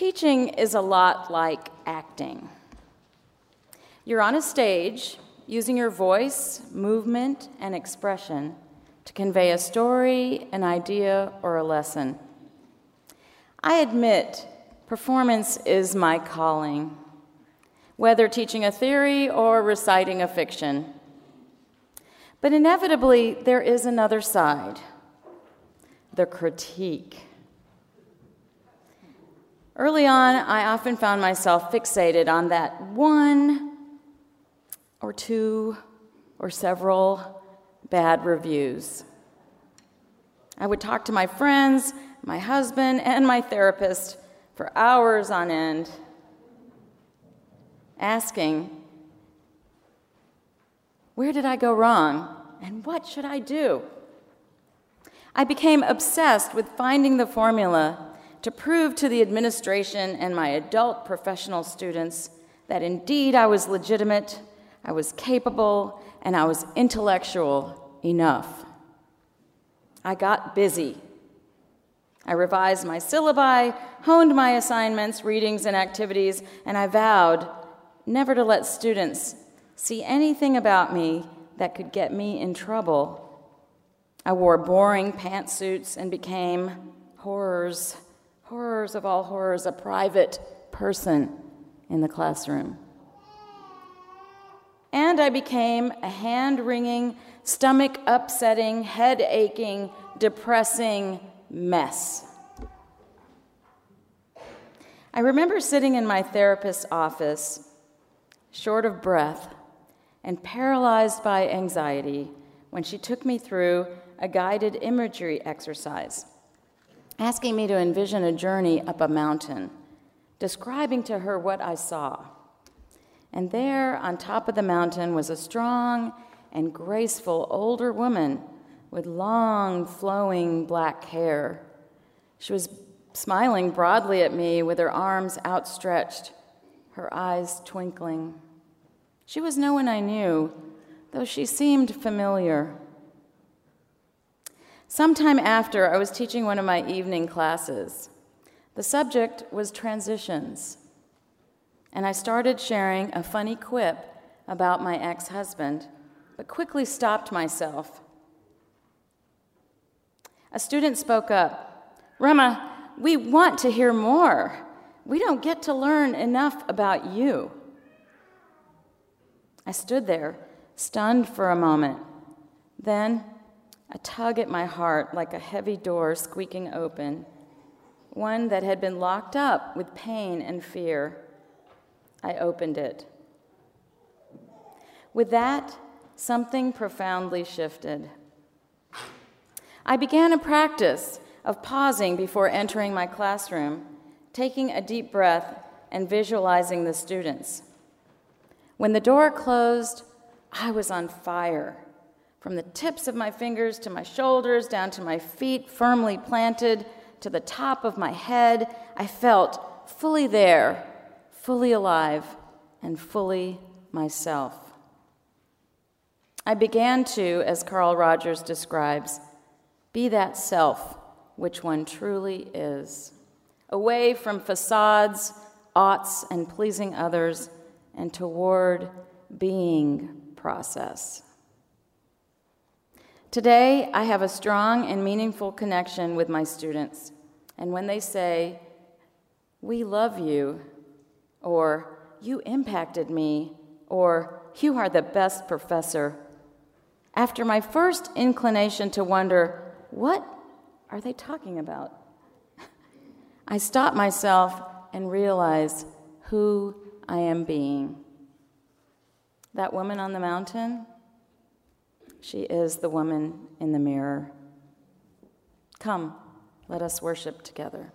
Teaching is a lot like acting. You're on a stage using your voice, movement, and expression to convey a story, an idea, or a lesson. I admit performance is my calling, whether teaching a theory or reciting a fiction. But inevitably, there is another side the critique. Early on, I often found myself fixated on that one or two or several bad reviews. I would talk to my friends, my husband, and my therapist for hours on end, asking, Where did I go wrong? And what should I do? I became obsessed with finding the formula to prove to the administration and my adult professional students that indeed I was legitimate, I was capable, and I was intellectual enough. I got busy. I revised my syllabi, honed my assignments, readings, and activities, and I vowed never to let students see anything about me that could get me in trouble. I wore boring pantsuits and became horrors horrors of all horrors, a private person in the classroom. And I became a hand wringing, stomach upsetting, head aching, depressing mess. I remember sitting in my therapist's office, short of breath and paralyzed by anxiety, when she took me through a guided imagery exercise asking me to envision a journey up a mountain, describing to her what I saw. And there, on top of the mountain, was a strong and graceful older woman with long, flowing black hair. She was smiling broadly at me with her arms outstretched, her eyes twinkling. She was no one I knew, though she seemed familiar. Sometime after, I was teaching one of my evening classes. The subject was transitions. And I started sharing a funny quip about my ex husband, but quickly stopped myself. A student spoke up Rema, we want to hear more. We don't get to learn enough about you. I stood there, stunned for a moment. Then a tug at my heart like a heavy door squeaking open, one that had been locked up with pain and fear. I opened it. With that, something profoundly shifted. I began a practice of pausing before entering my classroom, taking a deep breath and visualizing the students. When the door closed, I was on fire. From the tips of my fingers to my shoulders, down to my feet, firmly planted to the top of my head, I felt fully there, fully alive, and fully myself. I began to, as Carl Rogers describes, be that self which one truly is, away from facades, oughts, and pleasing others, and toward being process. Today, I have a strong and meaningful connection with my students. And when they say, We love you, or You impacted me, or You are the best professor, after my first inclination to wonder, What are they talking about? I stop myself and realize who I am being. That woman on the mountain, she is the woman in the mirror. Come, let us worship together.